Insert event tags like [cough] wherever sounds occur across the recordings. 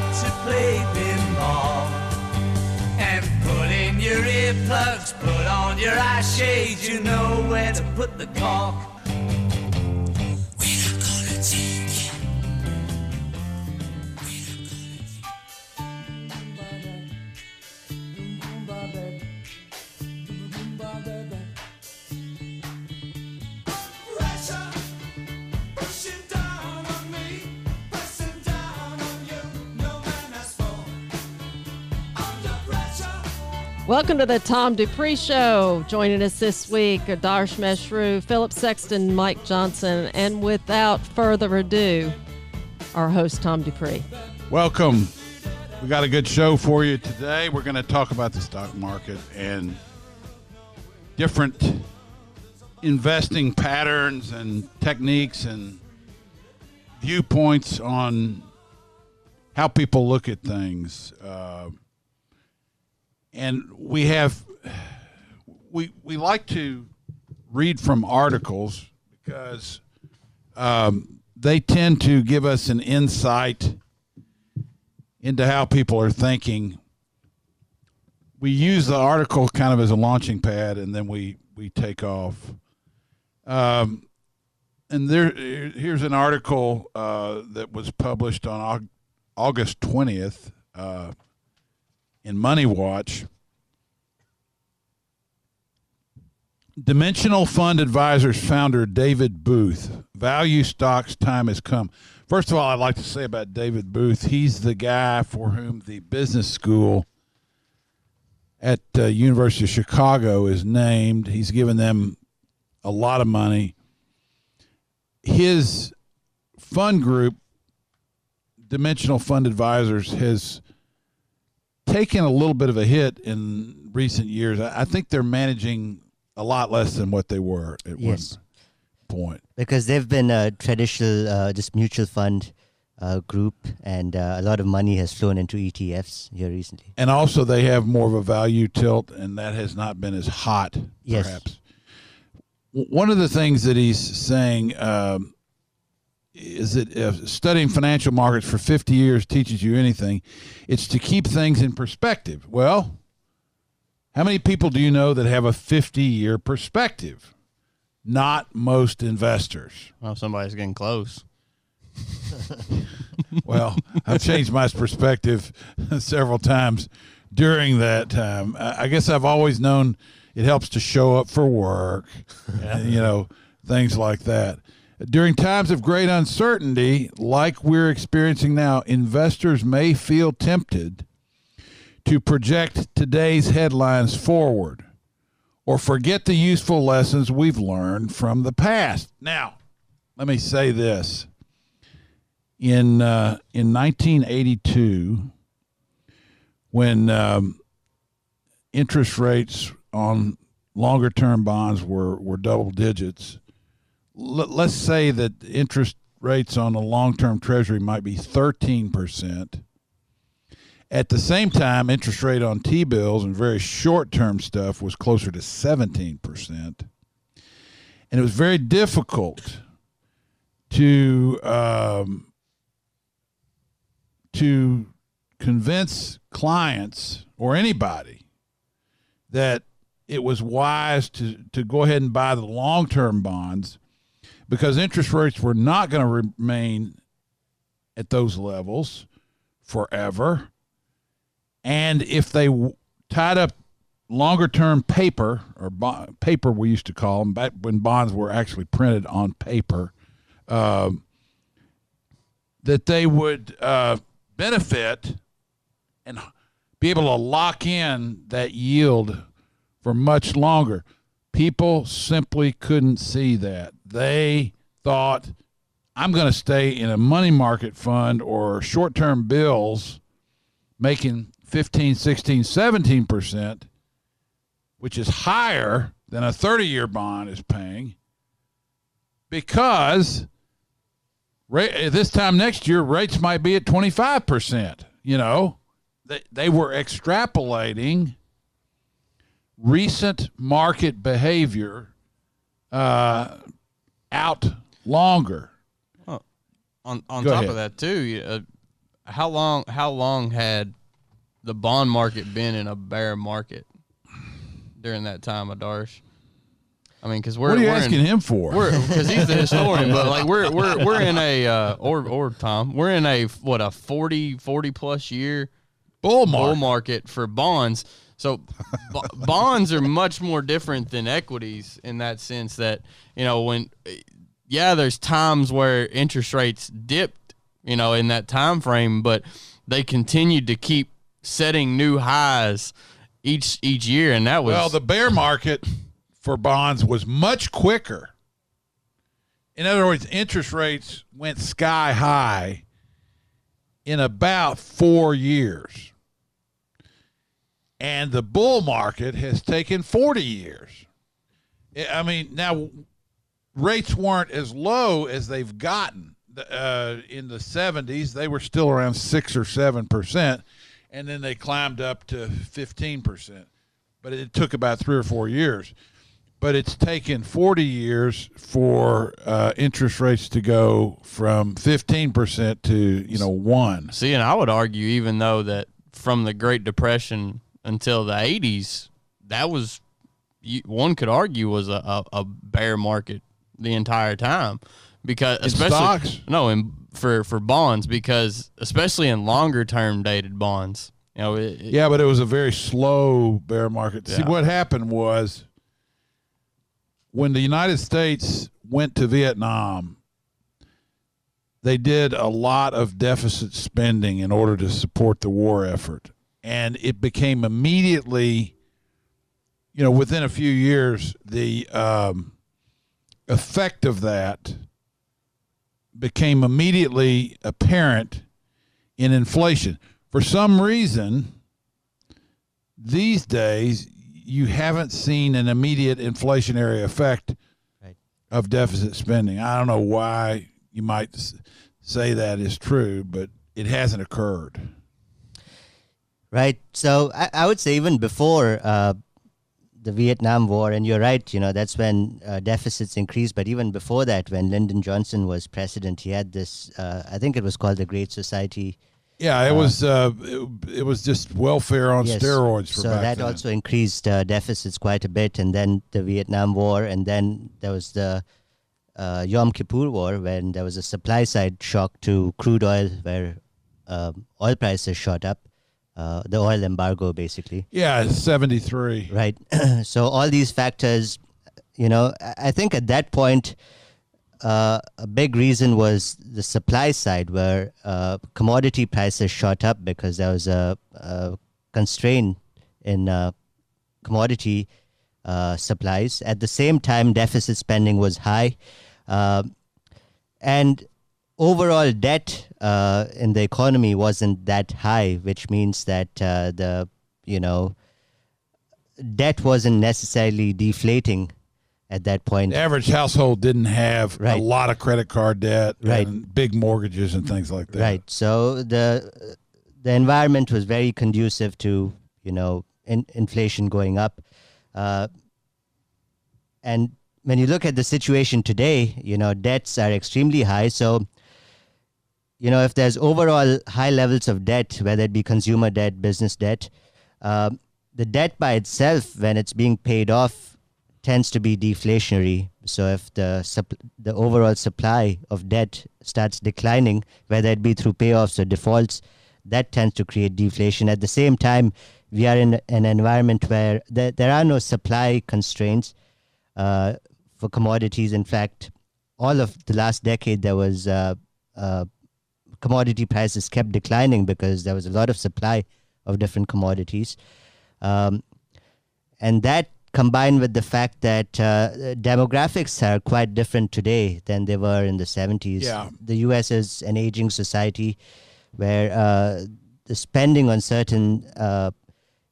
got to play pinball. And put in your earplugs, put on your eye shades, you know where to put the cork. Welcome to the Tom Dupree Show. Joining us this week are Darsh Meshru, Philip Sexton, Mike Johnson, and without further ado, our host, Tom Dupree. Welcome. We got a good show for you today. We're going to talk about the stock market and different investing patterns and techniques and viewpoints on how people look at things. Uh, and we have we we like to read from articles because um, they tend to give us an insight into how people are thinking. We use the article kind of as a launching pad, and then we we take off. Um, and there, here's an article uh, that was published on August twentieth uh, in Money Watch. Dimensional Fund Advisors founder David Booth. Value stocks time has come. First of all, I'd like to say about David Booth, he's the guy for whom the business school at uh, University of Chicago is named. He's given them a lot of money. His fund group, Dimensional Fund Advisors, has taken a little bit of a hit in recent years. I I think they're managing a lot less than what they were at Yes. one point. because they've been a traditional uh, just mutual fund uh, group and uh, a lot of money has flown into ETFs here recently. And also, they have more of a value tilt, and that has not been as hot, Yes. perhaps. One of the things that he's saying um, is that if uh, studying financial markets for 50 years teaches you anything, it's to keep things in perspective. Well, how many people do you know that have a 50 year perspective? Not most investors. Well, somebody's getting close. [laughs] Well, I've changed my perspective [laughs] several times during that time. I I guess I've always known it helps to show up for work, and, [laughs] you know, things like that. During times of great uncertainty, like we're experiencing now, investors may feel tempted to project today's headlines forward or forget the useful lessons we've learned from the past. Now, let me say this in uh, in 1982 when um, interest rates on longer term bonds were were double digits let's say that interest rates on a long term treasury might be 13% at the same time interest rate on T-bills and very short term stuff was closer to 17% and it was very difficult to um, to convince clients or anybody that it was wise to, to go ahead and buy the long term bonds because interest rates were not going to remain at those levels forever. And if they w- tied up longer term paper or bo- paper, we used to call them back when bonds were actually printed on paper, um, that they would uh, benefit and be able to lock in that yield for much longer. People simply couldn't see that. They thought, I'm going to stay in a money market fund or short term bills making 15, 16, 17%, which is higher than a 30 year bond is paying because this time next year rates might be at 25%. You know, they, they were extrapolating recent market behavior uh, out longer. on on Go top ahead. of that too, uh, how long how long had the bond market been in a bear market during that time, Adarsh? I mean, because we're what are you asking in, him for? Because he's the [laughs] historian, but like we're we're we're in a uh, or or Tom, we're in a what a 40, 40 plus year bull bull market. market for bonds. So b- [laughs] bonds are much more different than equities in that sense that, you know, when yeah, there's times where interest rates dipped, you know, in that time frame, but they continued to keep setting new highs each each year and that was Well, the bear market for bonds was much quicker. In other words, interest rates went sky high in about four years. And the bull market has taken 40 years. I- mean, now rates weren't as low as they've gotten. Uh, in the 70s, they were still around 6 or 7%, and then they climbed up to 15% but it took about three or four years. But it's taken 40 years for uh, interest rates to go from 15% to, you know, one. See, and I would argue, even though that from the Great Depression until the '80s, that was one could argue was a, a, a bear market the entire time because especially stocks? no, in for for bonds because especially in longer term dated bonds, you know, it, it- Yeah, but it was a very slow bear market. See, what happened was when the United States went to Vietnam, they did a lot of deficit spending in order to support the war effort. And it became immediately, you know, within a few years, the um, effect of that became immediately apparent in inflation. For some reason, these days, you haven't seen an immediate inflationary effect Right. of deficit spending. I don't know why you might say that is true, but it hasn't occurred. Right. So I, I would say even before uh, the Vietnam War, and you're right, you know, that's when uh, deficits increased. But even before that, when Lyndon Johnson was president, he had this, uh, I think it was called the Great Society. Yeah, it was uh, it, it was just welfare on Yes. steroids for so that then. also increased uh, deficits quite a bit. And then the Vietnam War, and then there was the uh, Yom Kippur War, when there was a supply side shock to crude oil, where oil prices shot up. Uh, the oil embargo, basically. yeah, seventy three. Right. [clears throat] so all these factors, you know, I I think at that point, uh, a big reason was the supply side, where uh, commodity prices shot up because there was a, a constraint in uh, commodity uh, supplies. At the same time, deficit spending was high, uh, and overall debt uh, in the economy wasn't that high, which means that uh, the you know debt wasn't necessarily deflating at that point. The average household didn't have a lot of credit card debt Right. and big mortgages and things like that. Right. So the the environment was very conducive to you know in, inflation going up, uh, and when you look at the situation today, you know debts are extremely high. So you know if there's overall high levels of debt, whether it be consumer debt, business debt, um, the debt by itself, when it's being paid off, tends to be deflationary. So if the the overall supply of debt starts declining, whether it be through payoffs or defaults, that tends to create deflation. At the same time, we are in an environment where there, there are no supply constraints uh, for commodities. In fact, all of the last decade, there was uh, uh, commodity prices kept declining because there was a lot of supply of different commodities. Um, and that combined with the fact that uh, demographics are quite different today than they were in the 70s. Yeah. The US is an aging society where uh, the spending on certain uh,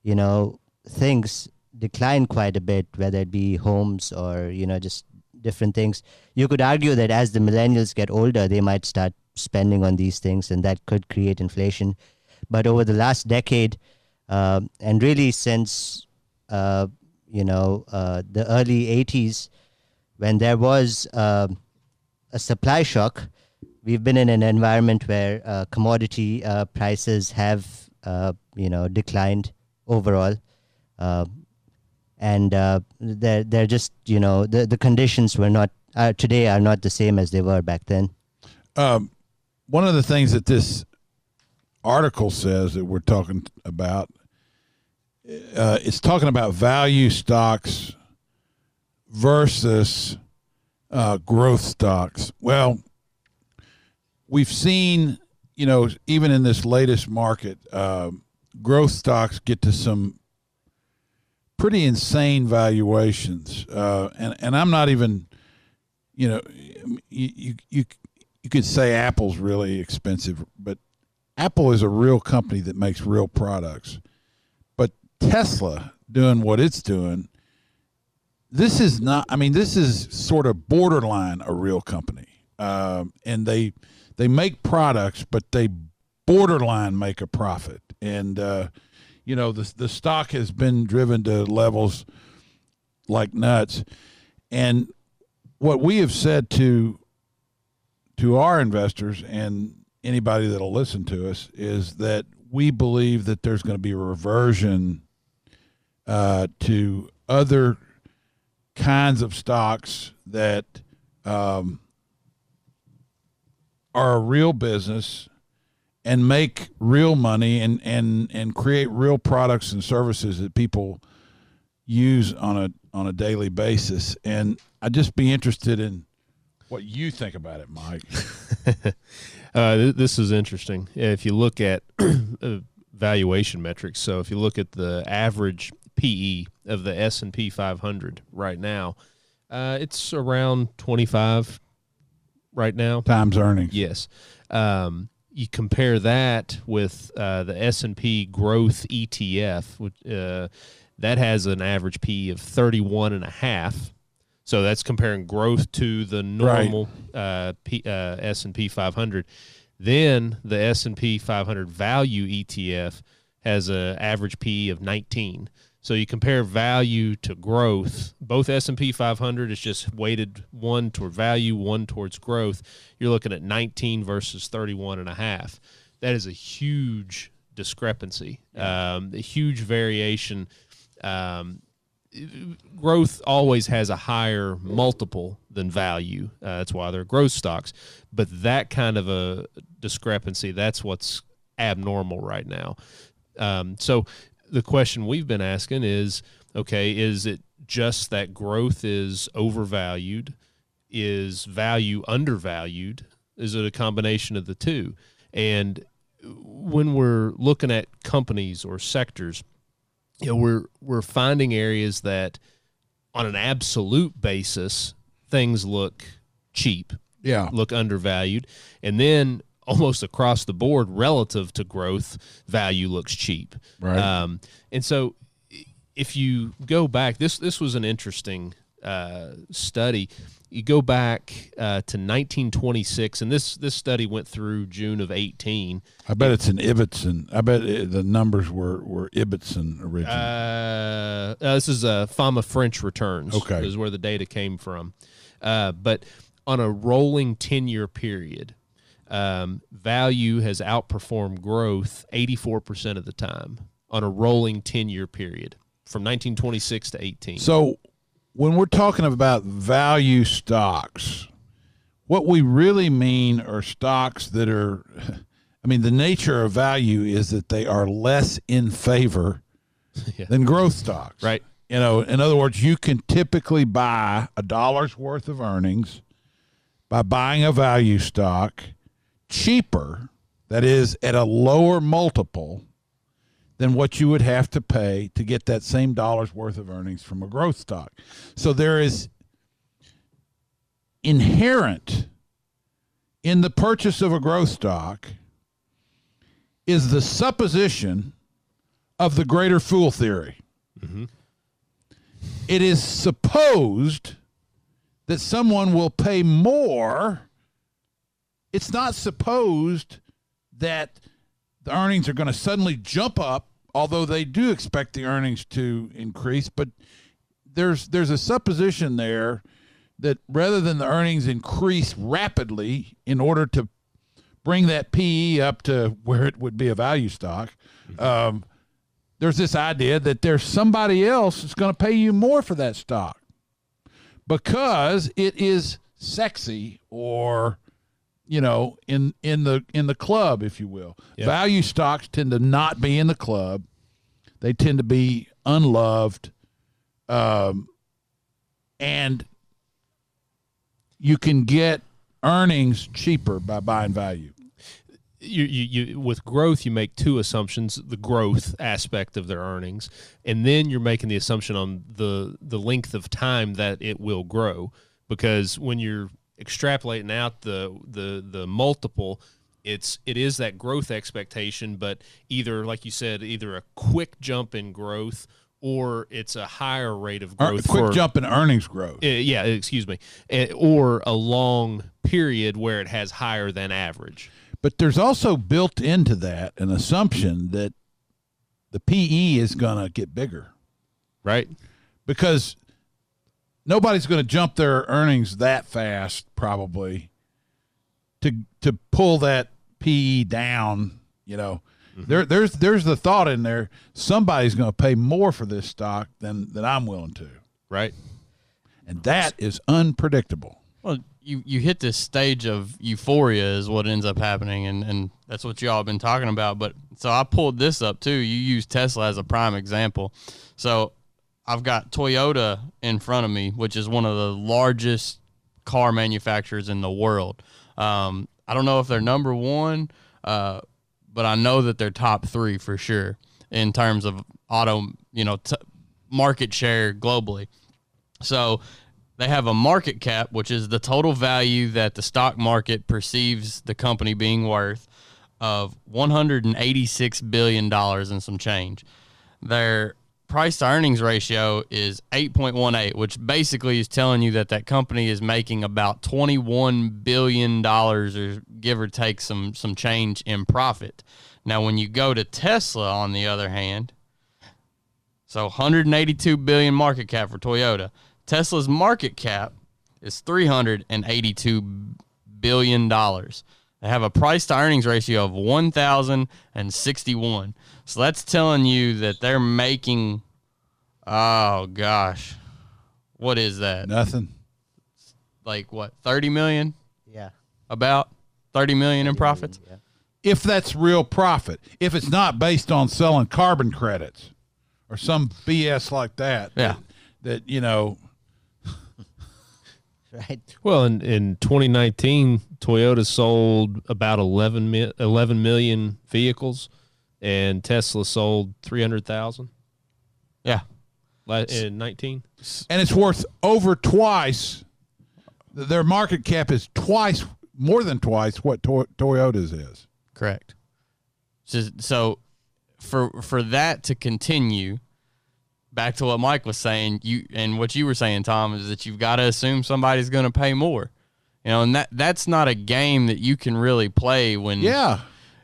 you know things decline quite a bit, whether it be homes or you know just different things. You could argue that as the millennials get older, they might start spending on these things, and that could create inflation. But over the last decade, uh, and really since uh, you know uh, the early '80s, when there was uh, a supply shock, we've been in an environment where uh, commodity prices have you know declined overall and uh, they're they're just you know the the conditions were not uh, today are not the same as they were back then. Um, one of the things that this article says that we're talking about uh, it's talking about value stocks versus uh, growth stocks. Well, we've seen, you know, even in this latest market, uh, growth stocks get to some pretty insane valuations, uh, and and I'm not even, you know, you you you could say Apple's really expensive, but Apple is a real company that makes real products. But Tesla doing what it's doing, this is not. I mean, this is sort of borderline a real company, um, and they they make products, but they borderline make a profit, and uh, you know the the stock has been driven to levels like nuts, and what we have said to to our investors and anybody that'll listen to us is that we believe that there's going to be a reversion uh, to other kinds of stocks that um, are a real business and make real money and and and create real products and services that people use on a on a daily basis. And i'd just be interested in what you think about it mike. [laughs] Uh, th- this is interesting. If you look at [clears throat] uh, valuation metrics so if you look at the average pe of the s&p 500 right now uh, it's around 25 right now. Times earnings. Yes. Um, you compare that with uh, the S&P growth ETF, which, uh, that has an average P of 31 and a half. So that's comparing growth to the normal right. uh, P, uh, S&P 500. Then the S&P 500 value ETF has an average P of 19. So you compare value to growth. Both S&P 500 is just weighted one toward value, one towards growth. You're looking at 19 versus 31 and a half. That is a huge discrepancy, um, a huge variation. Um, growth always has a higher multiple than value. Uh, that's why they're growth stocks. But that kind of a discrepancy, that's what's abnormal right now. Um, so the question we've been asking is okay, is it just that growth is overvalued? Is value undervalued? Is it a combination of the two? And when we're looking at companies or sectors, you know, we're we're finding areas that on an absolute basis things look cheap. Yeah. Look undervalued. And then almost across the board relative to growth value looks cheap right um, and so if you go back this this was an interesting uh, study you go back uh, to 1926 and this this study went through june of 18 i bet it's an ibbotson. I bet it, the numbers were were ibbotson originally. Uh, uh this is a fama french returns okay. is where the data came from. Uh, but on a rolling 10 year period um, value has outperformed growth 84% of the time on a rolling 10 year period from 1926 to 18. So, when we're talking about value stocks, what we really mean are stocks that are, [laughs] I mean, the nature of value is that they are less in favor [laughs] yeah. than growth stocks. Right. You know, in other words, you can typically buy a dollar's worth of earnings by buying a value stock cheaper, that is, at a lower multiple than what you would have to pay to get that same dollar's worth of earnings from a growth stock. So there is inherent in the purchase of a growth stock is the supposition of the greater fool theory. Mm-hmm. It is supposed that someone will pay more. It's not supposed that the earnings are going to suddenly jump up, although they do expect the earnings to increase. But there's there's a supposition there that rather than the earnings increase rapidly in order to bring that PE up to where it would be a value stock, um, there's this idea that there's somebody else that's going to pay you more for that stock because it is sexy or you know in in the in the club if you will. Yep. value stocks tend to not be in the club. They tend to be unloved. Um and you can get earnings cheaper by buying value. You, you, you with growth you make two assumptions the growth aspect of their earnings and then you're making the assumption on the the length of time that it will grow. Because when you're extrapolating out the the the multiple it's it is that growth expectation but either like you said either a quick jump in growth or it's a higher rate of growth quick for, jump in earnings growth. Uh, yeah excuse me. Uh, or a long period where it has higher than average. But there's also built into that an assumption that the PE is going to get bigger. Right. Because nobody's going to jump their earnings that fast probably to to pull that PE down, you know. Mm-hmm. There there's there's the thought in there somebody's going to pay more for this stock than than I'm willing to. right And that is unpredictable. Well, you, you hit this stage of euphoria is what ends up happening, and, and that's what y'all have been talking about. But so I pulled this up too. You use Tesla as a prime example. So I've got Toyota in front of me, which is one of the largest car manufacturers in the world. Um, I don't know if they're number one, uh, but I know that they're top three for sure in terms of auto, you know, t- market share globally. So they have a market cap, which is the total value that the stock market perceives the company being worth of $186 billion and some change. Their price to earnings ratio is 8.18, which basically is telling you that that company is making about $21 billion or give or take some, some change in profit. Now, when you go to Tesla, on the other hand, so 182 billion market cap for Toyota. Tesla's market cap is 382 billion dollars. They have a price to earnings ratio of 1061. So that's telling you that they're making oh gosh. What is that? Nothing. Like what? 30 million? Yeah. About 30 million in profits? Yeah. If that's real profit, if it's not based on selling carbon credits or some BS like that, Yeah. that, that you know, [laughs] Right. Well, in, in 2019, Toyota sold about 11, mi- 11 million vehicles, and Tesla sold 300,000 Yeah. In 19. and it's worth over twice. Their market cap is twice, more than twice what to- Toyota's is. Correct. So, so for for that to continue, back to what Mike was saying, you and what you were saying, Tom, is that you've got to assume somebody's going to pay more. You know, and that that's not a game that you can really play when Yeah,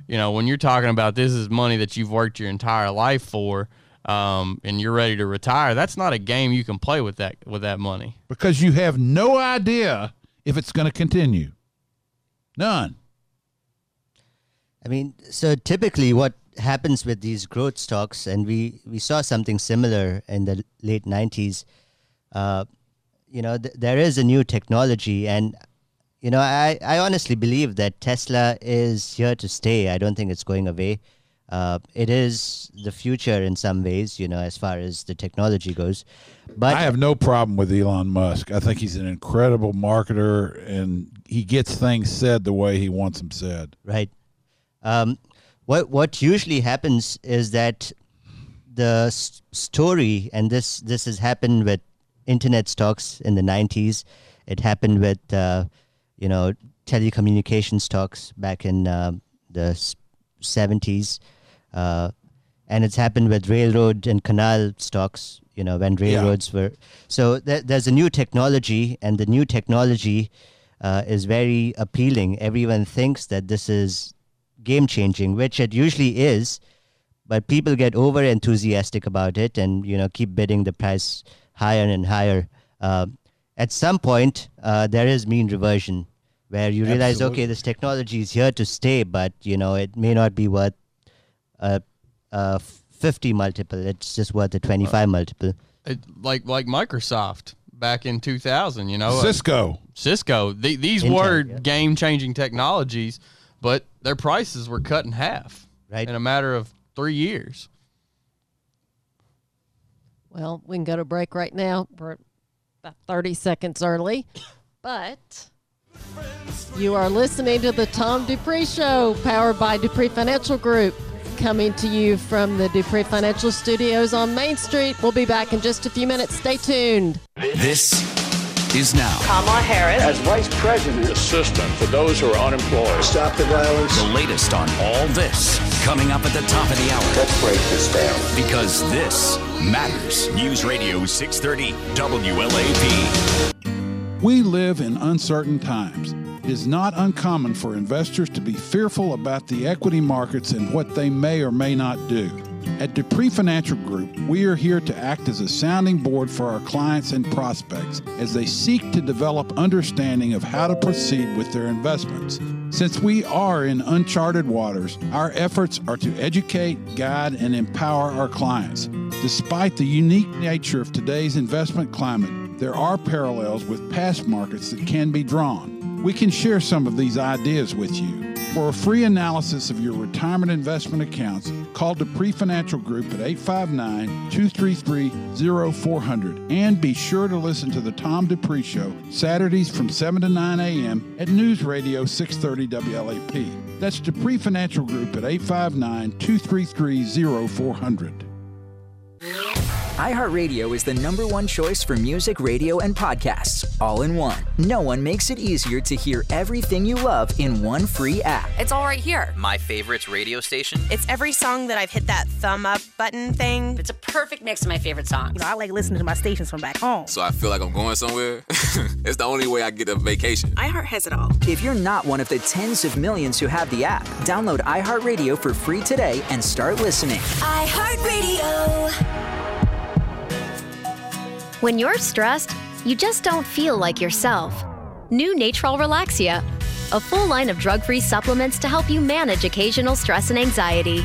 you know when you're talking about this is money that you've worked your entire life for, um, and you're ready to retire. That's not a game you can play with that with that money. because you have no idea if it's going to continue. None. I mean, so typically what happens with these growth stocks, and we, we saw something similar in the late 90s, uh, you know, th- there is a new technology. And, you know, I, I honestly believe that Tesla is here to stay. I don't think it's going away. Uh, it is the future in some ways, you know, as far as the technology goes. But I have no problem with Elon Musk. I think he's an incredible marketer, and he gets things said the way he wants them said. Right. Um, what what usually happens is that the story, and this this has happened with internet stocks in the '90s. It happened with uh, you know telecommunication stocks back in uh, the s- 70s. Uh, and it's happened with railroad and canal stocks, you know, when railroads were. So th- there's a new technology, and the new technology uh, is very appealing. Everyone thinks that this is game changing, which it usually is, but people get over enthusiastic about it and, you know, keep bidding the price higher and higher. Uh, at some point, uh, there is mean reversion where you realize, Absolutely. okay, this technology is here to stay, but, you know, it may not be worth a, a 50 multiple. It's just worth a uh, 25 multiple. It, like like Microsoft back in 2000. You know, uh, Cisco. Cisco. The, these Intel, were yeah. game changing technologies, but their prices were cut in half Right. in a matter of three years. Well, we can go to break right now. We're about 30 seconds early. But you are listening to the Tom Dupree Show, powered by Dupree Financial Group, coming to you from the Dupree Financial Studios on Main Street. We'll be back in just a few minutes. Stay tuned. This is now Kamala Harris. As Vice President, assistant for those who are unemployed. Stop the violence. the latest on all this coming up at the top of the hour. Let's break this down. Because this matters. News Radio 630 WLAP. We live in uncertain times. It is not uncommon for investors to be fearful about the equity markets and what they may or may not do. At Dupree Financial Group, we are here to act as a sounding board for our clients and prospects as they seek to develop understanding of how to proceed with their investments. Since we are in uncharted waters, our efforts are to educate, guide, and empower our clients. Despite the unique nature of today's investment climate, there are parallels with past markets that can be drawn. We can share some of these ideas with you. For a free analysis of your retirement investment accounts, call Dupree Financial Group at 859 233 0400 and be sure to listen to The Tom Dupree Show Saturdays from 7 to 9 a.m. at News Radio 630 WLAP. That's Dupree Financial Group at 859 233 0400. iHeartRadio is the number one choice for music, radio, and podcasts, all in one. No one makes it easier to hear everything you love in one free app. It's all right here. My favorites radio station. It's every song that I've hit that thumb up button thing. It's a perfect mix of my favorite songs. You know, I like listening to my stations from back home. So I feel like I'm going somewhere. [laughs] it's the only way I get a vacation. iHeart has it all. If you're not one of the tens of millions who have the app, download iHeartRadio for free today and start listening. iHeartRadio. When you're stressed, you just don't feel like yourself. New Natrol Relaxia, a full line of drug free supplements to help you manage occasional stress and anxiety.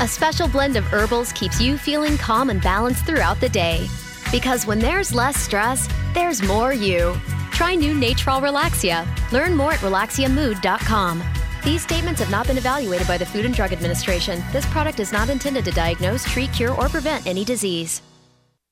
A special blend of herbals keeps you feeling calm and balanced throughout the day. Because when there's less stress, there's more you. Try new Natrol Relaxia. Learn more at relaxiamood.com. These statements have not been evaluated by the Food and Drug Administration. This product is not intended to diagnose, treat, cure, or prevent any disease.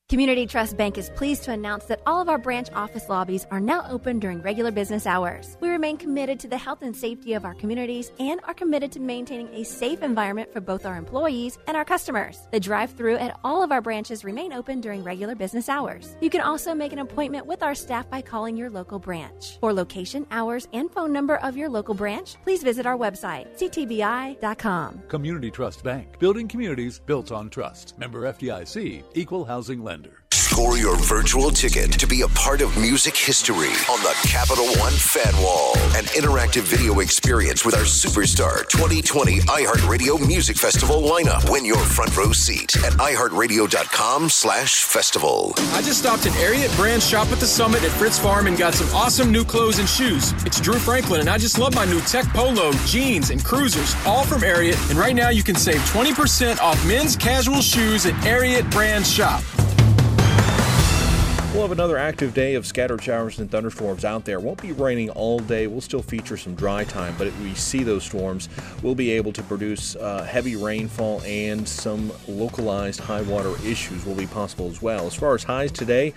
Community Trust Bank is pleased to announce that all of our branch office lobbies are now open during regular business hours. We remain committed to the health and safety of our communities and are committed to maintaining a safe environment for both our employees and our customers. The drive through at all of our branches remain open during regular business hours. You can also make an appointment with our staff by calling your local branch. For location, hours, and phone number of your local branch, please visit our website, ctbi.com. Community Trust Bank, building communities built on trust. Member FDIC, equal housing lender. Score your virtual ticket to be a part of music history on the Capital One Fan Wall. An interactive video experience with our Superstar 2020 iHeartRadio Music Festival lineup. Win your front row seat at iHeartRadio.com slash festival. I just stopped at Ariat Brand Shop at the Summit at Fritz Farm and got some awesome new clothes and shoes. It's Drew Franklin, and I just love my new tech polo, jeans, and cruisers, all from Ariat. And right now you can save 20% off men's casual shoes at Ariat Brand Shop. We'll have another active day of scattered showers and thunderstorms out there. Won't be raining all day. We'll still feature some dry time, but if we see those storms, we'll be able to produce uh, heavy rainfall and some localized high water issues will be possible as well. As far as highs today,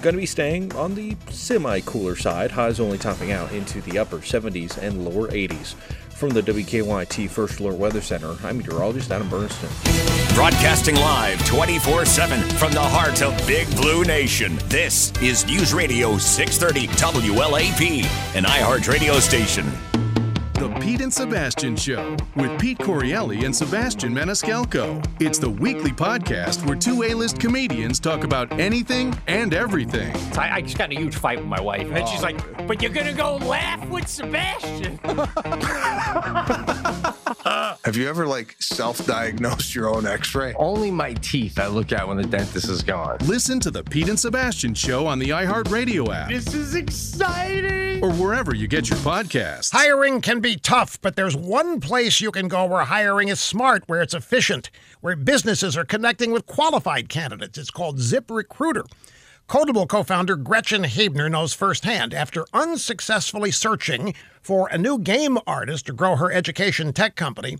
going to be staying on the semi cooler side. Highs only topping out into the upper 70s and lower 80s. From the WKYT First Alert Weather Center, I'm meteorologist Adam Burniston. Broadcasting live 24 7 from the heart of Big Blue Nation. This is News Radio 630 WLAP, an iHeart radio station. The Pete and Sebastian Show with Pete Correale and Sebastian Maniscalco. It's the weekly podcast where two A-list comedians talk about anything and everything. I, I just got in a huge fight with my wife, and then she's like, "But you're gonna go laugh with Sebastian." [laughs] [laughs] Have you ever like self-diagnosed your own X-ray? Only my teeth I look at when the dentist is gone. Listen to the Pete and Sebastian Show on the iHeartRadio app This is exciting. or wherever you get your podcasts. Hiring can be tough, but there's one place you can go where hiring is smart, where it's efficient, where businesses are connecting with qualified candidates. It's called ZipRecruiter. Kodable co founder Gretchen Huebner knows firsthand after unsuccessfully searching for a new game artist to grow her education tech company.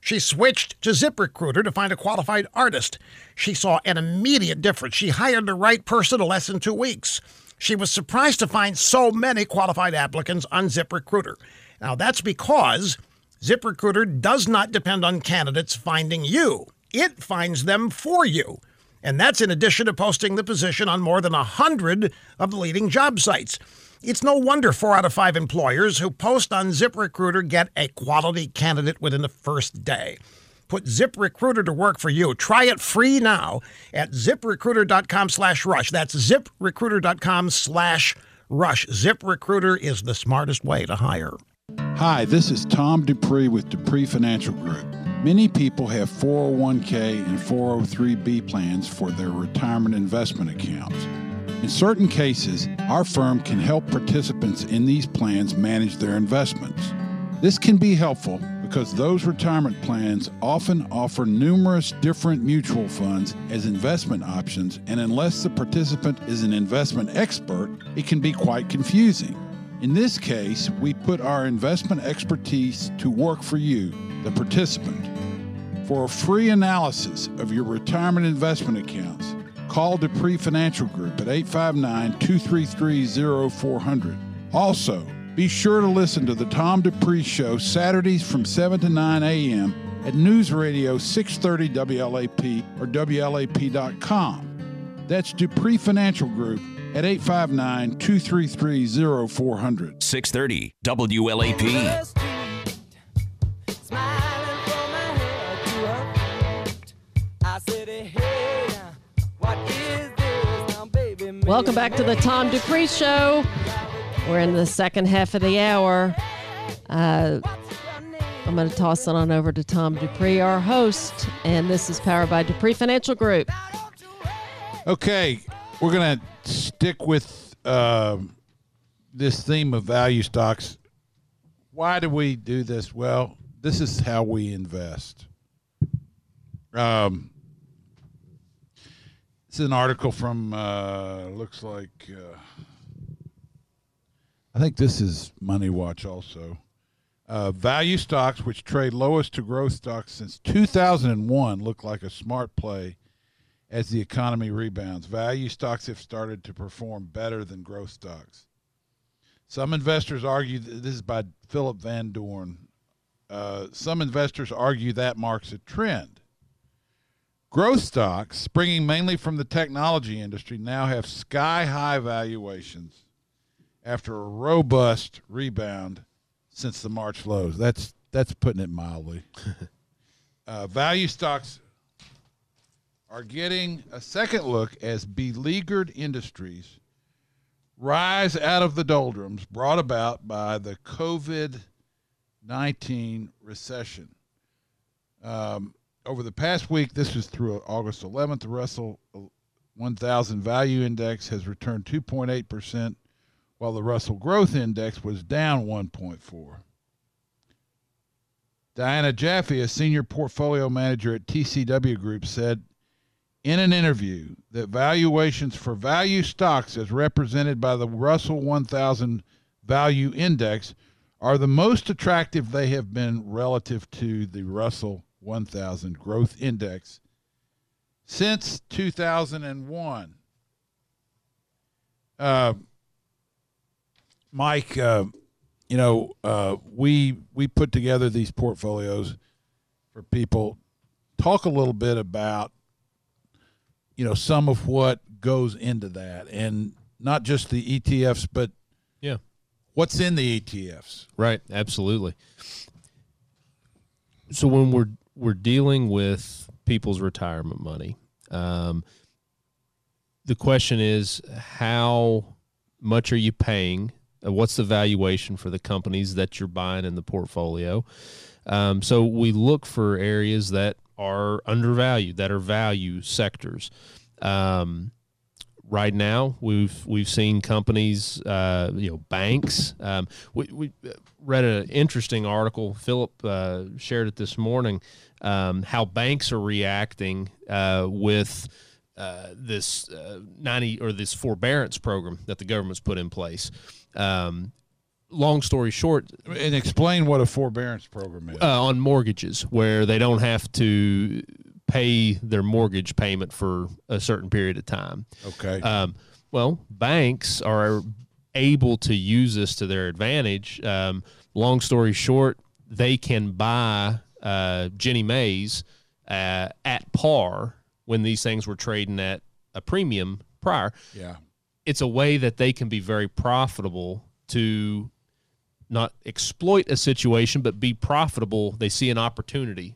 She switched to ZipRecruiter to find a qualified artist. She saw an immediate difference. She hired the right person in less than two weeks. She was surprised to find so many qualified applicants on ZipRecruiter. Now, that's because ZipRecruiter does not depend on candidates finding you, it finds them for you. And that's in addition to posting the position on more than 100 of the leading job sites. It's no wonder four out of five employers who post on ZipRecruiter get a quality candidate within the first day. Put ZipRecruiter to work for you. Try it free now at ziprecruiter.com slash rush. That's ziprecruiter.com slash rush. ZipRecruiter is the smartest way to hire. Hi, this is Tom Dupree with Dupree Financial Group. Many people have 401k and 403b plans for their retirement investment accounts. In certain cases, our firm can help participants in these plans manage their investments. This can be helpful because those retirement plans often offer numerous different mutual funds as investment options, and unless the participant is an investment expert, it can be quite confusing. In this case, we put our investment expertise to work for you, the participant. For a free analysis of your retirement investment accounts, call Dupree Financial Group at 859 233 0400. Also, be sure to listen to the Tom Dupree Show Saturdays from 7 to 9 a.m. at News Radio 630 WLAP or WLAP.com. That's Dupree Financial Group at 859 233 0400. 630 WLAP. Welcome back to the Tom Dupree Show. We're in the second half of the hour. Uh, I'm going to toss it on over to Tom Dupree, our host, and this is powered by Dupree Financial Group. Okay, we're going to stick with uh, this theme of value stocks. Why do we do this? Well, this is how we invest. Um, it's an article from uh, looks like uh, I think this is Money Watch also. Uh, value stocks, which trade lowest to growth stocks since 2001, look like a smart play as the economy rebounds. Value stocks have started to perform better than growth stocks. Some investors argue that this is by Philip Van Doorn. Uh, some investors argue that marks a trend. Growth stocks, springing mainly from the technology industry, now have sky high valuations after a robust rebound since the March lows. That's that's putting it mildly. [laughs] uh, value stocks are getting a second look as beleaguered industries rise out of the doldrums brought about by the COVID 19 recession. Um, over the past week, this was through August 11th, the Russell uh, 1000 Value Index has returned 2.8%, while the Russell Growth Index was down 1.4. Diana Jaffee, a senior portfolio manager at TCW Group, said in an interview that valuations for value stocks, as represented by the Russell 1000 Value Index, are the most attractive they have been relative to the Russell 1000 Growth Index since 2001. Uh, Mike, uh, you know, uh, we we put together these portfolios for people. Talk a little bit about, you know, some of what goes into that, and not just the ETFs, but Yeah. what's in the ETFs. Right, absolutely. So when we're we're dealing with people's retirement money, um, the question is how much are you paying? Uh, What's the valuation for the companies that you're buying in the portfolio? Um, so we look for areas that are undervalued, that are value sectors. Um, right now we've we've seen companies uh, you know banks um, we, we read an interesting article philip uh, shared it this morning um, how banks are reacting uh, with uh, this uh, 90 or this forbearance program that the government's put in place um, long story short And explain what a forbearance program is. uh, on mortgages where they don't have to pay their mortgage payment for a certain period of time. Okay. Um, well, banks are able to use this to their advantage. Um, long story short, they can buy uh, Ginnie Maes uh, at par when these things were trading at a premium prior. Yeah. It's a way that they can be very profitable to not exploit a situation, but be profitable. They see an opportunity.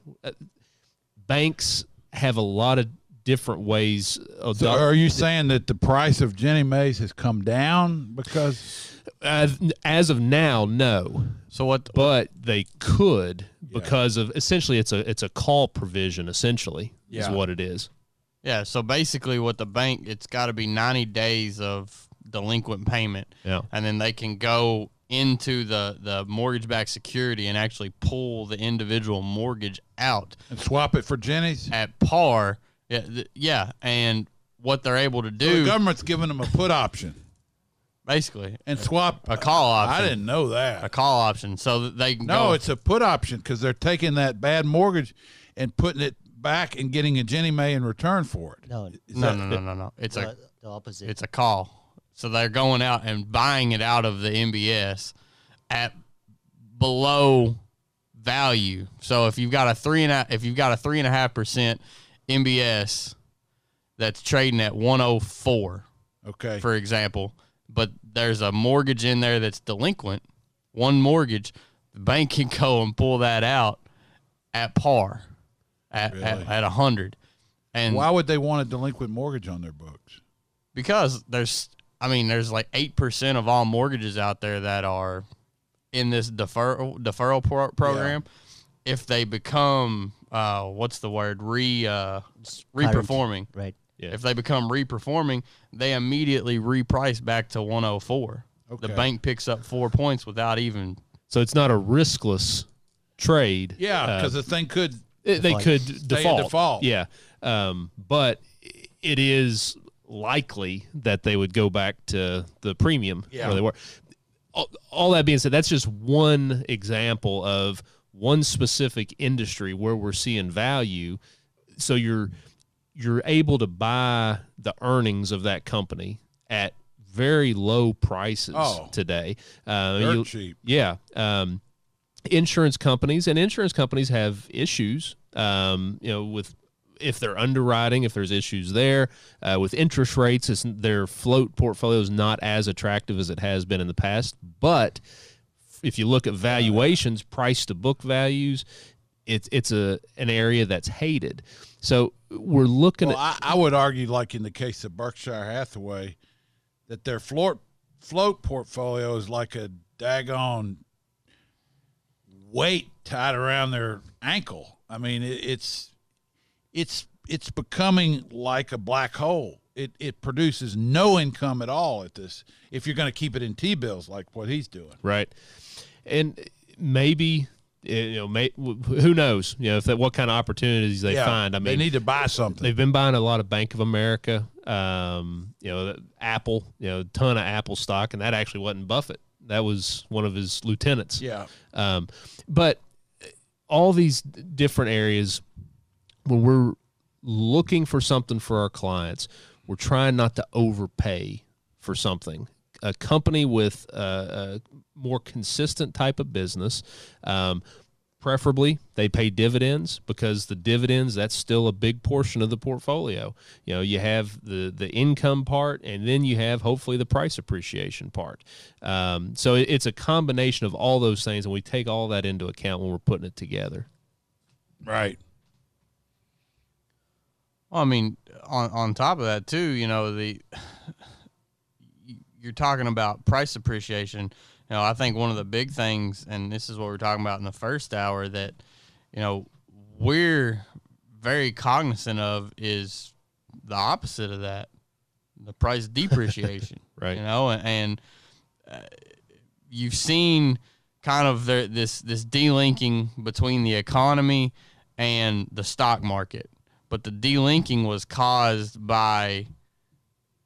Banks have a lot of different ways. Of So are you saying that the price of Ginnie Maes has come down because as, as of now, no. So what? But they could because of essentially it's a it's a call provision. Essentially, is Yeah. what it is. Yeah, so basically, what the bank, it's got to be 90 days of delinquent payment. Yeah. And then they can go into the, the mortgage backed security and actually pull the individual mortgage out and swap it for Ginnies at par. Yeah. th- yeah. And what they're able to So do. the government's giving them a put option basically. and swap A call option. I didn't know that. A call option. So they can No, go. it's a put option because they're taking that bad mortgage and putting it back and getting a Ginnie Mae in return for it. No, no, that- no, no, no, no. It's a the, the opposite. It's a call. So they're going out and buying it out of the MBS at below value. So if you've got a three and a, if you've got a three and a half percent MBS that's trading at one oh four, Okay. for example, but there's a mortgage in there that's delinquent, one mortgage, the bank can go and pull that out at par, at Really? at, at a hundred. And Why would they want a delinquent mortgage on their books? because there's I mean there's like eight percent of all mortgages out there that are in this deferral deferral pro- program. If they become uh, what's the word re uh, reperforming, right? Yeah. If they become reperforming, they immediately reprice back to 104. Okay. The bank picks up four points without even. So it's not a riskless trade. Yeah, Uh, because the thing could it- they Default. could default. default. Yeah, um, but it is likely that they would go back to the premium Yeah. where they were. All, all that being said, that's just one example of one specific industry where we're seeing value. So you're you're able to buy the earnings of that company at very low prices Oh. today. Uh, you- cheap. Yeah. Um, insurance companies and insurance companies have issues. Um, you know, with if they're underwriting, if there's issues there uh, with interest rates, their float portfolio is not as attractive as it has been in the past. But if you look at valuations, price to book values, it's it's a an area that's hated. So we're looking Well, at I, I would argue, like in the case of Berkshire Hathaway, that their float float portfolio is like a daggone weight tied around their ankle. I mean, it, it's it's it's becoming like a black hole. It it produces no income at all at this. If you're going to keep it in T bills, like what he's doing. right, and maybe you know, may, who knows? You know, if that what kind of opportunities they Yeah, find. I mean, they need to buy something. They've been buying a lot of Bank of America, um, you know, Apple, you know, a ton of Apple stock, and that actually wasn't Buffett. That was one of his lieutenants. Yeah. Um, but all these different areas, when we're looking for something for our clients, we're trying not to overpay for something. A company with a, a more consistent type of business, um, preferably they pay dividends because the dividends that's still a big portion of the portfolio you know you have the the income part and then you have hopefully the price appreciation part um, so it, it's a combination of all those things and we take all that into account when we're putting it together Right. Well, I mean, on on top of that too, you know, the you're talking about price appreciation. You know, I think one of the big things, and this is what we we're talking about in the first hour, that you know we're very cognizant of is the opposite of that, the price depreciation. [laughs] Right. You know, and, and uh, you've seen kind of the, this this delinking between the economy and the stock market, but the delinking was caused by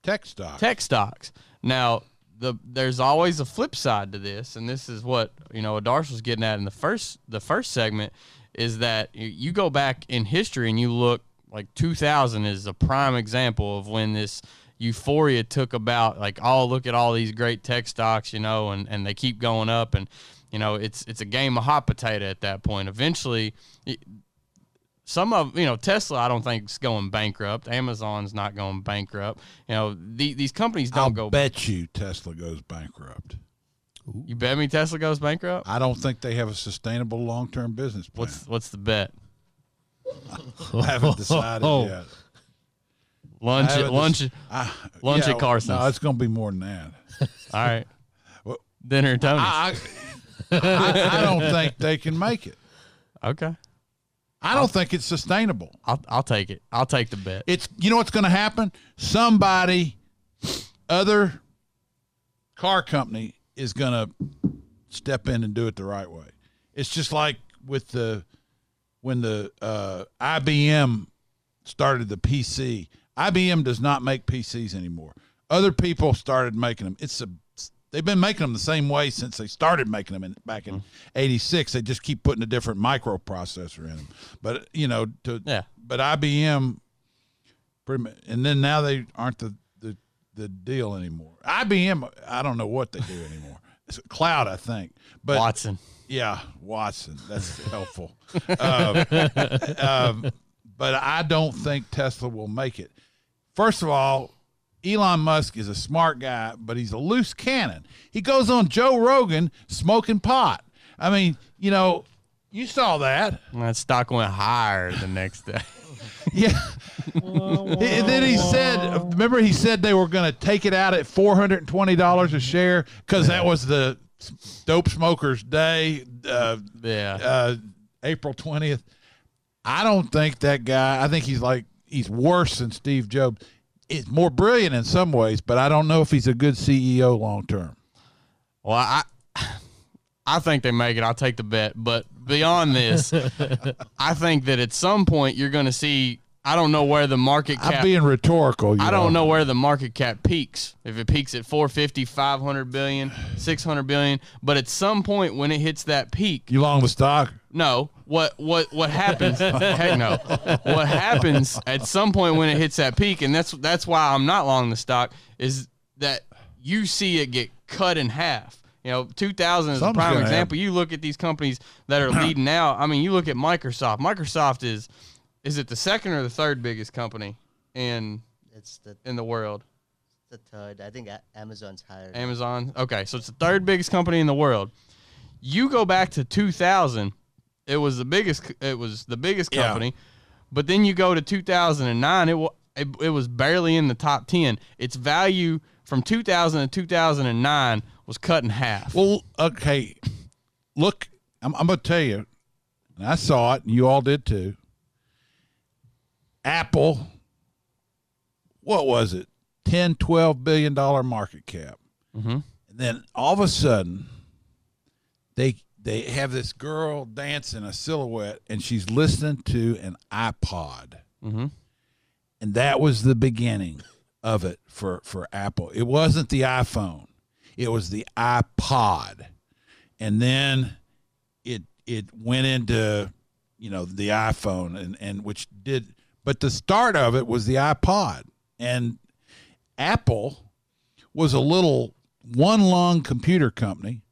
tech stocks. Tech stocks. Now, the there's always a flip side to this, and this is what you know Adarsh was getting at in the first the first segment is that you, you go back in history and you look like 2000 is a prime example of when this euphoria took about like oh look at all these great tech stocks you know and, and they keep going up and you know it's it's a game of hot potato at that point eventually some of you know Tesla I don't think is going bankrupt Amazon's not going bankrupt you know the, these companies don't go bankrupt. I'll go bet you Tesla goes bankrupt. you bet me Tesla goes bankrupt I don't think they have a sustainable long term business plan. what's what's the bet I [laughs] haven't decided Oh. yet. lunch at haven't lunch dec- I- lunch yeah, at Carson's No, it's going to be more than that. [laughs] all right [laughs] dinner at Tony's I, I, I don't think they can make it. okay I don't think it's sustainable. I'll I'll take it I'll take the bet It's you know what's going to happen? Somebody, other car company is going to step in and do it the right way. It's just like with the when the uh, IBM started the PC. IBM does not make PCs anymore. Other people started making them. It's a they've been making them the same way since they started making them in, back in '86. They just keep putting a different microprocessor in them. But you know, to Yeah. But IBM, pretty much, and then now they aren't the the the deal anymore. IBM, I don't know what they do anymore. It's cloud, I think. But Watson yeah, Watson. That's helpful. [laughs] Um, um, but I don't think Tesla will make it. First of all, Elon Musk is a smart guy, but he's a loose cannon. He goes on Joe Rogan smoking pot. I mean, you know, you saw that. that stock went higher the next day [laughs] Yeah. and then he said, remember, he said they were going to take it out at $420 a share because that was the dope smokers day. Uh, yeah. uh, April 20th. I don't think that guy, I think he's like, he's worse than Steve Jobs. It's more brilliant in some ways, but I don't know if he's a good CEO long term. Well, I I think they make it. I'll take the bet. But beyond this, [laughs] I think that at some point you're going to see. I don't know where the market cap. I'm being rhetorical. You I don't know where the market cap peaks. If it peaks at 450, 500 billion, 600 billion, but at some point when it hits that peak, You long the stock? no. What what what happens? [laughs] heck no. What happens at some point when it hits that peak, and that's that's why I'm not long the stock, is that you see it get cut in half. You know, 2000 is a prime example. You look at these companies that are leading out. I mean, you look at Microsoft. Microsoft is is it the second or the third biggest company in It's the in the world? the third. I think A- Amazon's higher. Amazon. Okay, so it's the third biggest company in the world. You go back to 2000, it was the biggest. It was the biggest Yeah. company, but then you go to 2009, it, wa- it it was barely in the top 10. Its value from 2000 to 2009 was cut in half. Well, okay. Look, I'm, I'm going to tell you, and I saw it, and you all did too. Apple, what was it? 10, 12 billion dollar market cap. Mm-hmm. And then all of a sudden, they they have this girl dancing a silhouette, and she's listening to an iPod, Mm-hmm. and that was the beginning of it for for Apple. It wasn't the iPhone; it was the iPod, and then it it went into you know the iPhone, and and which did, but the start of it was the iPod, and Apple was a little one lung computer company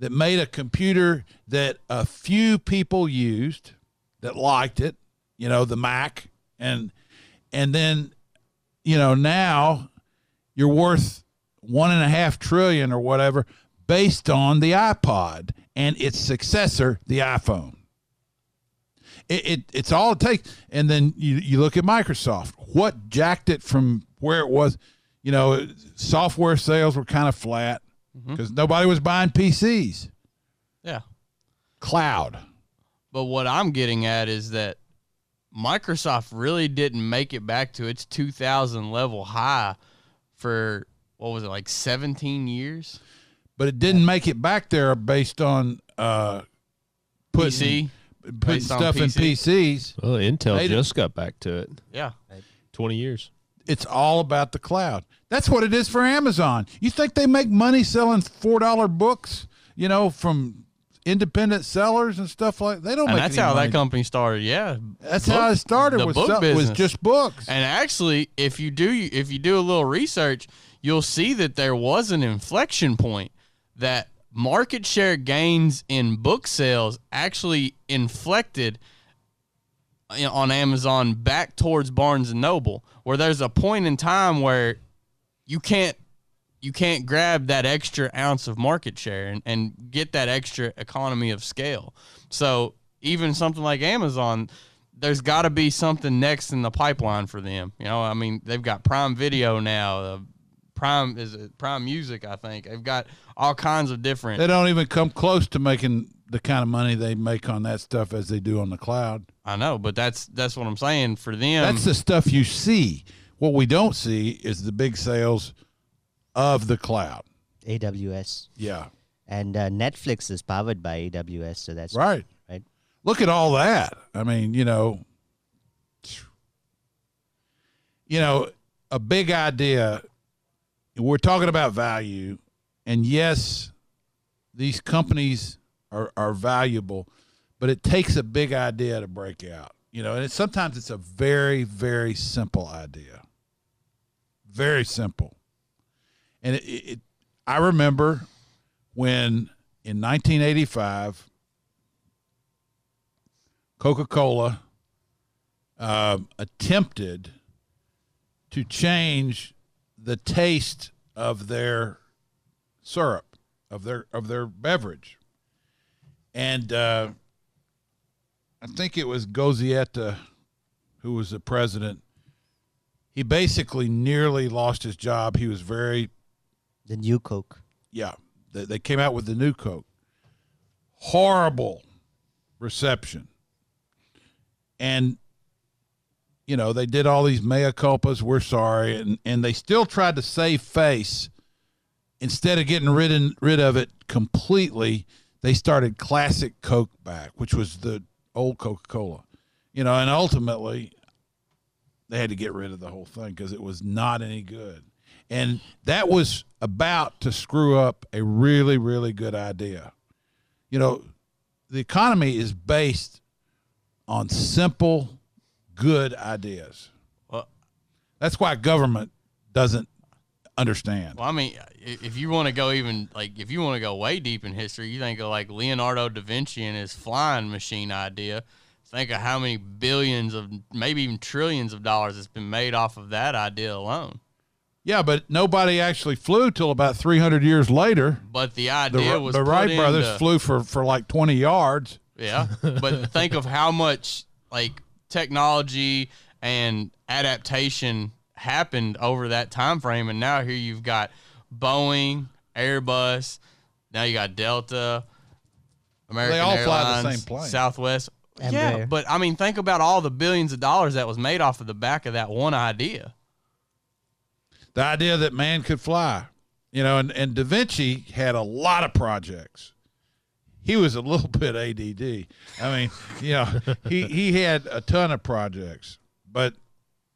that made a computer that a few people used that liked it, you know, the Mac, and and then, you know, now you're worth one and a half trillion or whatever based on the iPod and its successor, the iPhone. It, it it's all it takes. And then you you look at Microsoft. What jacked it from where it was? You know, software sales were kind of flat because nobody was buying PCs. Yeah. Cloud. But what I'm getting at is that Microsoft really didn't make it back to its 2000 level high for what was it like 17 years? But it didn't make it back there based on uh, putting, PC? Putting Based on stuff in PC? PCs. Well, Intel They- just got back to it. Yeah. 20 years. It's all about the cloud. That's what it is for Amazon. You think they make money selling four dollar books? You know, from independent sellers and stuff like. That? They don't And make. that's any how money. that company started. Yeah, That's how it started, The was book sell- was business. just books. And actually, if you do if you do a little research, you'll see that there was an inflection point that market share gains in book sales actually inflected on Amazon back towards Barnes and Noble, where there's a point in time where you can't you can't grab that extra ounce of market share and, and get that extra economy of scale. So even something like Amazon, there's got to be something next in the pipeline for them. You know, I mean, they've got Prime Video now, uh, Prime is it Prime Music, I think. They've got all kinds of different. They don't even come close to making the kind of money they make on that stuff as they do on the cloud. I know, but that's that's what I'm saying for them. That's the stuff you see. What we don't see is the big sales of the cloud. AWS. Yeah. And uh, Netflix is powered by AWS, so that's Right. Right. Look at all that. I mean, you know, you know, a big idea. We're talking about value, and yes, these companies are are valuable, but it takes a big idea to break out. You know, and it's, sometimes it's a very very simple idea, very simple. And it, it I remember when in 1985 Coca-Cola um, attempted to change the taste of their syrup of their of their beverage, and uh, I think it was Goizueta who was the president. He basically nearly lost his job. He was very the new Coke. yeah, they, they came out with the new Coke. Horrible reception. And, you know, they did all these mea culpas, we're sorry, and, and they still tried to save face. Instead of getting rid, in, rid of it completely, they started classic Coke back, which was the old Coca Cola. You know, and ultimately, they had to get rid of the whole thing because it was not any good. And that was about to screw up a really, really good idea. You know, the economy is based on simple, good ideas. Well- That's why government doesn't understand. Well, I mean, if you want to go even like if you want to go way deep in history, you think of like Leonardo da Vinci and his flying machine idea. Think of how many billions of maybe even trillions of dollars has been made off of that idea alone. Yeah, but nobody actually flew till about 300 years later. But the The, idea Wri- was the Wright brothers into- flew for, for like 20 yards. Yeah, but think of how much like technology and adaptation happened over that time frame, and now here you've got Boeing, Airbus, now you got Delta, American all fly the Airlines, same plane. Southwest. Yeah, Embraer. but I mean, think about all the billions of dollars that was made off of the back of that one idea. the idea that man could fly you know and, and da vinci had a lot of projects he was a little [laughs] bit add i mean you know he, he had a ton of projects but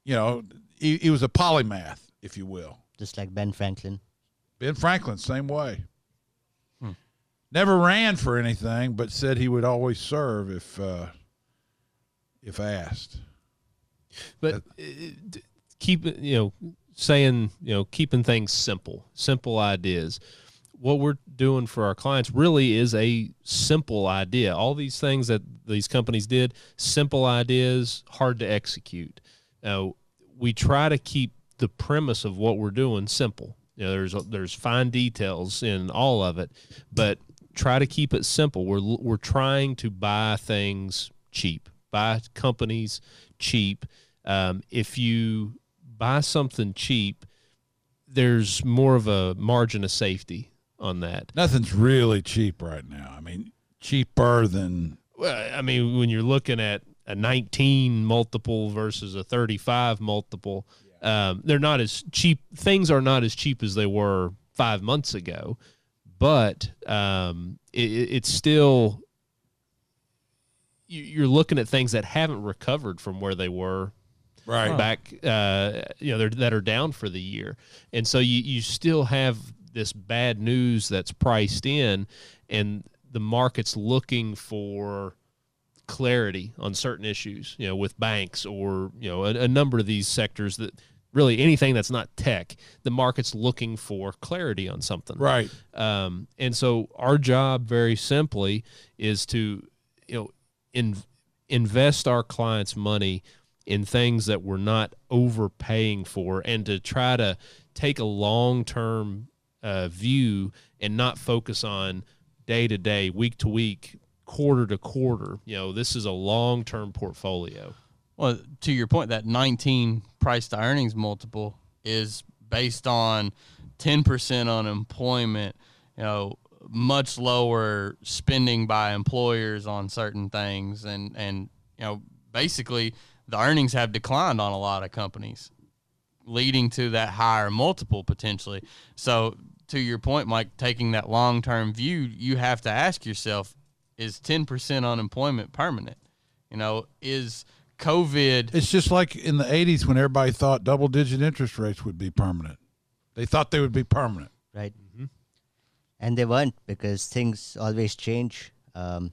you know he, he was a polymath if you will Just like Ben Franklin. ben franklin same way Hmm. never ran for anything but said he would always serve if uh if asked But uh, keep you know saying you know keeping things simple, simple ideas. What we're doing for our clients really is a simple idea. All these things that these companies did, simple ideas, hard to execute. Now, we try to keep the premise of what we're doing simple. You know, there's there's fine details in all of it, but try to keep it simple. We're we're trying to buy things cheap, buy companies cheap. Um, if you buy something cheap, there's more of a margin of safety on that. Nothing's really cheap right now. I mean, cheaper than. Well, I mean, when you're looking at a 19 multiple versus a 35 multiple, um, they're not as cheap. Things are not as cheap as they were five months ago, but um, it, it's still. You're looking at things that haven't recovered from where they were right back uh, you know that are down for the year and so you, you still have this bad news that's priced in and the market's looking for clarity on certain issues you know with banks or you know a, a number of these sectors that really anything that's not tech the market's looking for clarity on something. Right. Um, and so our job very simply is to you know in, invest our clients money in things that we're not overpaying for and to try to take a long term uh, view and not focus on day to day, week to week, quarter to quarter. You know, this is a long term portfolio. Well, to your point, that 19 price to earnings multiple is based on 10% unemployment, you know, much lower spending by employers on certain things and and you know basically the earnings have declined on a lot of companies, leading to that higher multiple potentially. So, to your point, Mike, taking that long term view, you have to ask yourself is 10% unemployment permanent? You know, is COVID. It's just like in the 80s when everybody thought double digit interest rates would be permanent. They thought they would be permanent. Right. Mm-hmm. And they weren't because things always change. Um,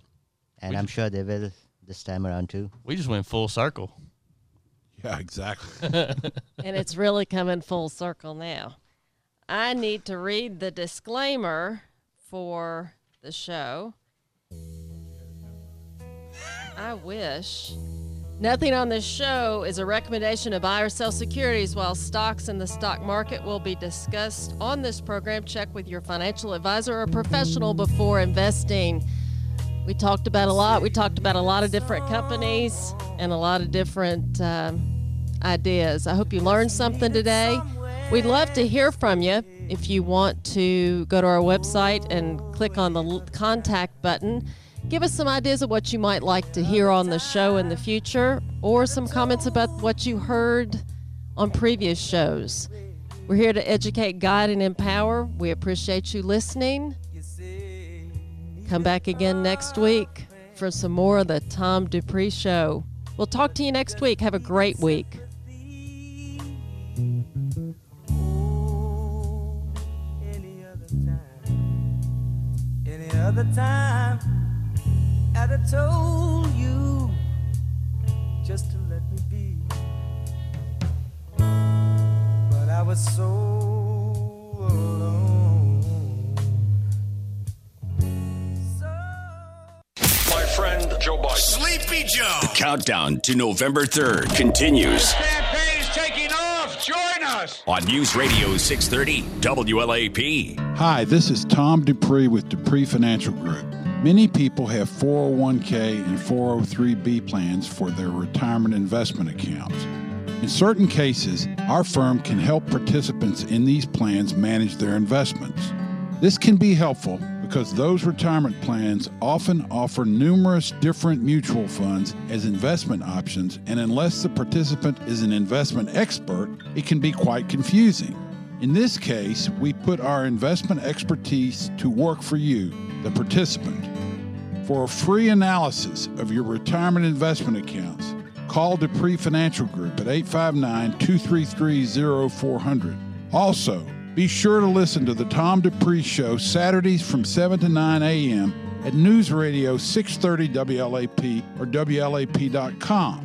and we I'm sure they will this time around too. We just went full circle. Yeah, exactly. [laughs] and it's really coming full circle now. I need to read the disclaimer for the show. I wish. Nothing on this show is a recommendation to buy or sell securities while stocks in the stock market will be discussed on this program. Check with your financial advisor or professional before investing. We talked about a lot. We talked about a lot of different companies and a lot of different um, ideas. I hope you learned something today. We'd love to hear from you. If you want to go to our website and click on the contact button, give us some ideas of what you might like to hear on the show in the future or some comments about what you heard on previous shows. We're here to educate, guide, and empower. We appreciate you listening. Come back again next week for some more of the Tom Dupree Show. We'll talk to you next week. Have a great week. Other time I'd have told you just to let me be. But I was so alone. My friend Joe Biden. Sleepy Joe. The countdown to November 3rd continues. Campaign's taking off. Join us. On News Radio 630 WLAP. Hi, this is Tom Dupree with Dupree Financial Group. Many people have 401k and 403b plans for their retirement investment accounts. In certain cases, our firm can help participants in these plans manage their investments. This can be helpful because those retirement plans often offer numerous different mutual funds as investment options, and unless the participant is an investment expert, it can be quite confusing. In this case, we put our investment expertise to work for you, the participant. For a free analysis of your retirement investment accounts, call Dupree Financial Group at 859 233 0400. Also, be sure to listen to the Tom Dupree Show Saturdays from 7 to 9 a.m. at News Radio 630 WLAP or WLAP.com.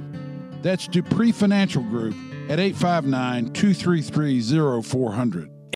That's Dupree Financial Group at 859 233 0400.